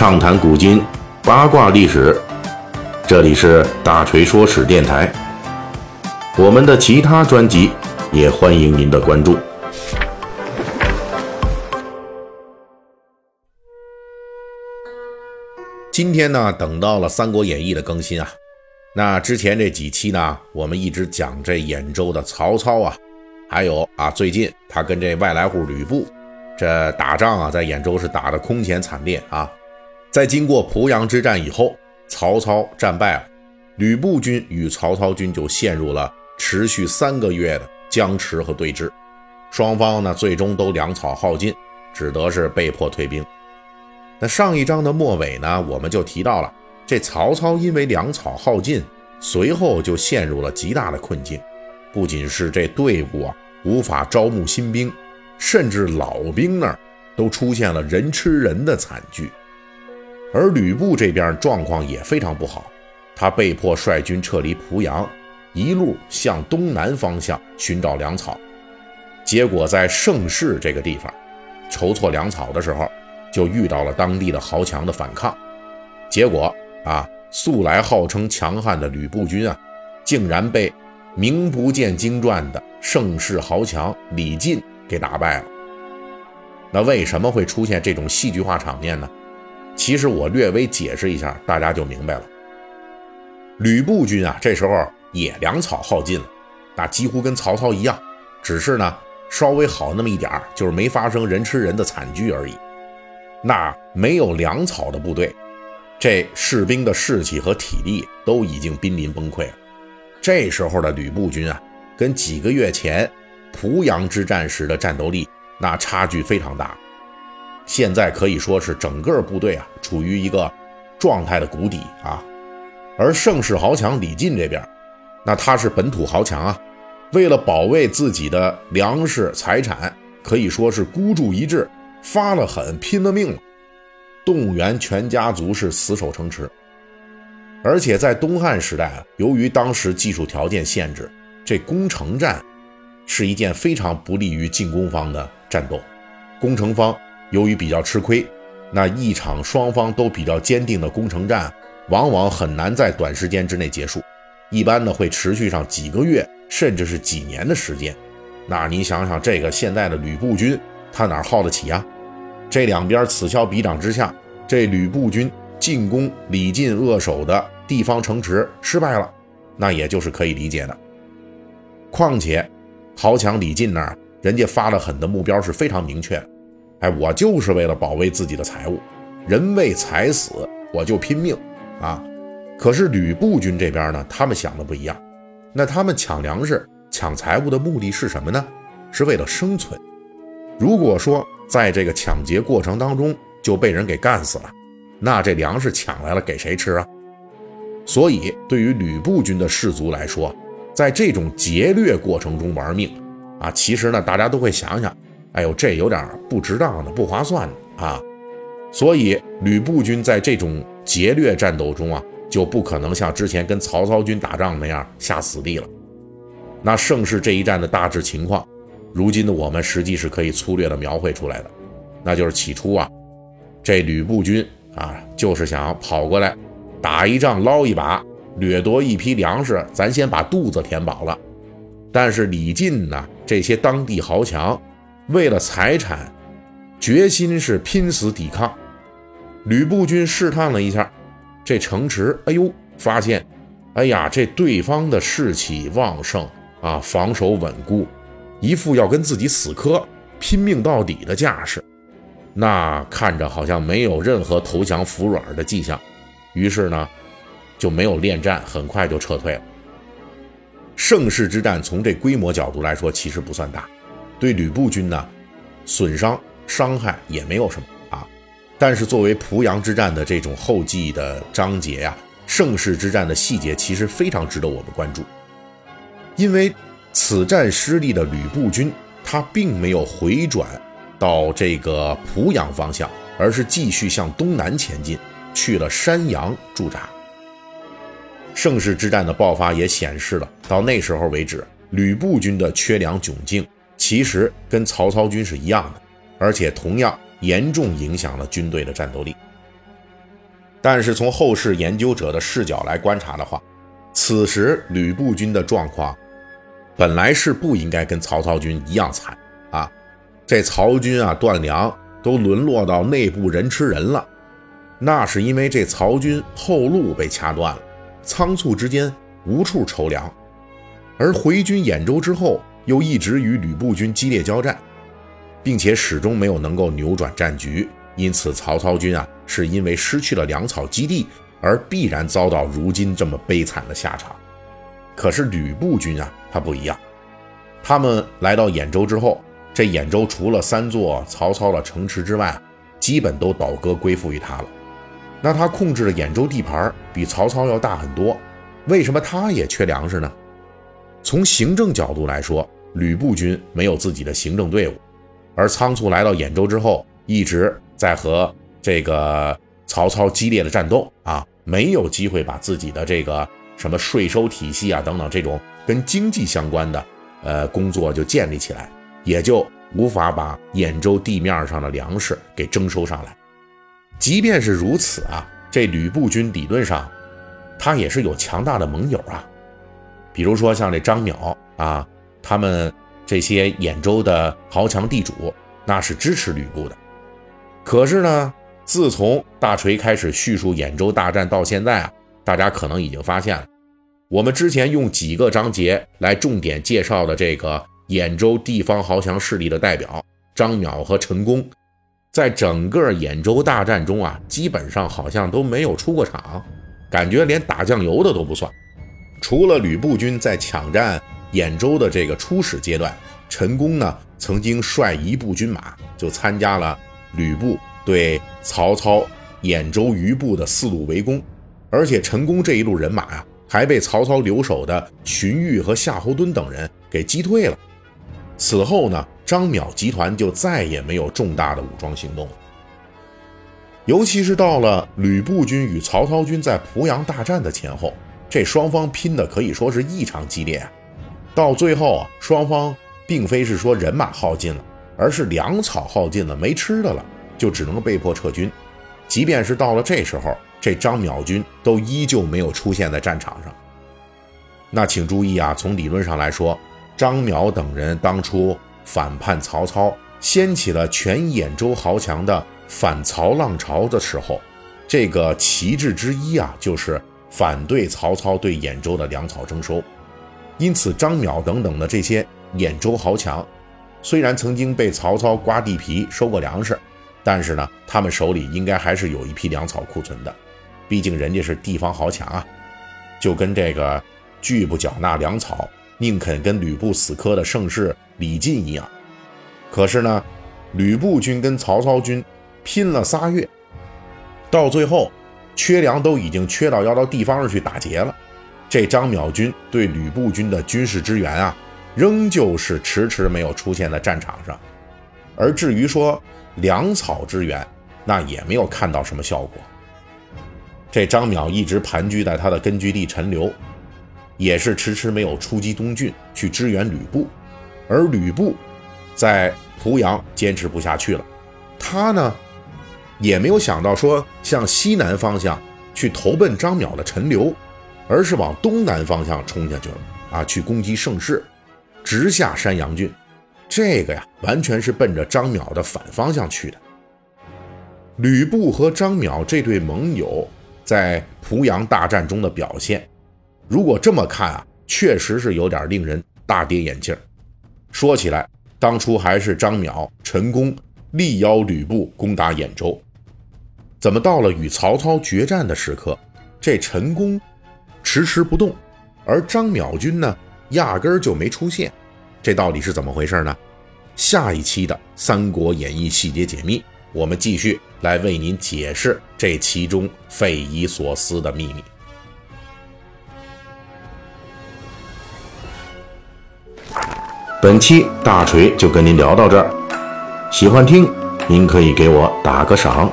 畅谈古今，八卦历史。这里是大锤说史电台。我们的其他专辑也欢迎您的关注。今天呢，等到了《三国演义》的更新啊。那之前这几期呢，我们一直讲这兖州的曹操啊，还有啊，最近他跟这外来户吕布这打仗啊，在兖州是打得空前惨烈啊。在经过濮阳之战以后，曹操战败了，吕布军与曹操军就陷入了持续三个月的僵持和对峙，双方呢最终都粮草耗尽，只得是被迫退兵。那上一章的末尾呢，我们就提到了。这曹操因为粮草耗尽，随后就陷入了极大的困境。不仅是这队伍啊无法招募新兵，甚至老兵那儿都出现了人吃人的惨剧。而吕布这边状况也非常不好，他被迫率军撤离濮阳，一路向东南方向寻找粮草。结果在盛世这个地方筹措粮草的时候，就遇到了当地的豪强的反抗，结果。啊，素来号称强悍的吕布军啊，竟然被名不见经传的盛世豪强李进给打败了。那为什么会出现这种戏剧化场面呢？其实我略微解释一下，大家就明白了。吕布军啊，这时候也粮草耗尽了，那几乎跟曹操一样，只是呢稍微好那么一点就是没发生人吃人的惨剧而已。那没有粮草的部队。这士兵的士气和体力都已经濒临崩溃了。这时候的吕布军啊，跟几个月前濮阳之战时的战斗力那差距非常大。现在可以说是整个部队啊处于一个状态的谷底啊。而盛世豪强李靖这边，那他是本土豪强啊，为了保卫自己的粮食财产，可以说是孤注一掷，发了狠，拼了命了。动员全家族是死守城池，而且在东汉时代啊，由于当时技术条件限制，这攻城战是一件非常不利于进攻方的战斗。攻城方由于比较吃亏，那一场双方都比较坚定的攻城战，往往很难在短时间之内结束，一般呢会持续上几个月，甚至是几年的时间。那你想想，这个现在的吕布军，他哪耗得起呀？这两边此消彼长之下，这吕布军进攻李靖扼守的地方城池失败了，那也就是可以理解的。况且豪强李靖那儿，人家发了狠的目标是非常明确的，哎，我就是为了保卫自己的财物，人为财死，我就拼命啊！可是吕布军这边呢，他们想的不一样，那他们抢粮食、抢财物的目的是什么呢？是为了生存。如果说在这个抢劫过程当中就被人给干死了，那这粮食抢来了给谁吃啊？所以对于吕布军的士卒来说，在这种劫掠过程中玩命啊，其实呢大家都会想想，哎呦这有点不值当的、不划算的啊。所以吕布军在这种劫掠战斗中啊，就不可能像之前跟曹操军打仗那样下死地了。那盛世这一战的大致情况。如今的我们实际是可以粗略的描绘出来的，那就是起初啊，这吕布军啊，就是想跑过来打一仗捞一把，掠夺一批粮食，咱先把肚子填饱了。但是李靖呢，这些当地豪强为了财产，决心是拼死抵抗。吕布军试探了一下这城池，哎呦，发现，哎呀，这对方的士气旺盛啊，防守稳固。一副要跟自己死磕、拼命到底的架势，那看着好像没有任何投降服软的迹象，于是呢，就没有恋战，很快就撤退了。盛世之战从这规模角度来说，其实不算大，对吕布军呢，损伤伤害也没有什么啊。但是作为濮阳之战的这种后继的章节呀，盛世之战的细节其实非常值得我们关注，因为。此战失利的吕布军，他并没有回转到这个濮阳方向，而是继续向东南前进，去了山阳驻扎。盛世之战的爆发也显示了，到那时候为止，吕布军的缺粮窘境其实跟曹操军是一样的，而且同样严重影响了军队的战斗力。但是从后世研究者的视角来观察的话，此时吕布军的状况本来是不应该跟曹操军一样惨啊！这曹军啊断粮都沦落到内部人吃人了，那是因为这曹军后路被掐断了，仓促之间无处筹粮，而回军兖州之后又一直与吕布军激烈交战，并且始终没有能够扭转战局，因此曹操军啊是因为失去了粮草基地。而必然遭到如今这么悲惨的下场。可是吕布军啊，他不一样。他们来到兖州之后，这兖州除了三座曹操的城池之外，基本都倒戈归附于他了。那他控制的兖州地盘比曹操要大很多，为什么他也缺粮食呢？从行政角度来说，吕布军没有自己的行政队伍，而仓促来到兖州之后，一直在和这个曹操激烈的战斗啊。没有机会把自己的这个什么税收体系啊等等这种跟经济相关的呃工作就建立起来，也就无法把兖州地面上的粮食给征收上来。即便是如此啊，这吕布军理论上他也是有强大的盟友啊，比如说像这张邈啊，他们这些兖州的豪强地主那是支持吕布的。可是呢？自从大锤开始叙述兖州大战到现在啊，大家可能已经发现了，我们之前用几个章节来重点介绍的这个兖州地方豪强势力的代表张邈和陈宫，在整个兖州大战中啊，基本上好像都没有出过场，感觉连打酱油的都不算。除了吕布军在抢占兖州的这个初始阶段，陈宫呢曾经率一部军马就参加了吕布。对曹操兖州余部的四路围攻，而且陈宫这一路人马啊，还被曹操留守的荀彧和夏侯惇等人给击退了。此后呢，张邈集团就再也没有重大的武装行动了。尤其是到了吕布军与曹操军在濮阳大战的前后，这双方拼的可以说是异常激烈啊。到最后啊，双方并非是说人马耗尽了，而是粮草耗尽了，没吃的了。就只能被迫撤军，即便是到了这时候，这张邈军都依旧没有出现在战场上。那请注意啊，从理论上来说，张邈等人当初反叛曹操，掀起了全兖州豪强的反曹浪潮的时候，这个旗帜之一啊，就是反对曹操对兖州的粮草征收。因此，张邈等等的这些兖州豪强，虽然曾经被曹操刮地皮收过粮食。但是呢，他们手里应该还是有一批粮草库存的，毕竟人家是地方豪强啊，就跟这个拒不缴纳粮草，宁肯跟吕布死磕的盛世李靖一样。可是呢，吕布军跟曹操军拼了仨月，到最后缺粮都已经缺到要到地方上去打劫了。这张邈军对吕布军的军事支援啊，仍旧是迟迟没有出现在战场上。而至于说，粮草支援，那也没有看到什么效果。这张邈一直盘踞在他的根据地陈留，也是迟迟没有出击东郡去支援吕布。而吕布在濮阳坚持不下去了，他呢也没有想到说向西南方向去投奔张邈的陈留，而是往东南方向冲下去了啊，去攻击盛世，直下山阳郡。这个呀，完全是奔着张邈的反方向去的。吕布和张邈这对盟友在濮阳大战中的表现，如果这么看啊，确实是有点令人大跌眼镜。说起来，当初还是张邈、陈宫力邀吕布攻打兖州，怎么到了与曹操决战的时刻，这陈宫迟迟不动，而张淼军呢，压根儿就没出现。这到底是怎么回事呢？下一期的《三国演义》细节解密，我们继续来为您解释这其中匪夷所思的秘密。本期大锤就跟您聊到这儿，喜欢听您可以给我打个赏。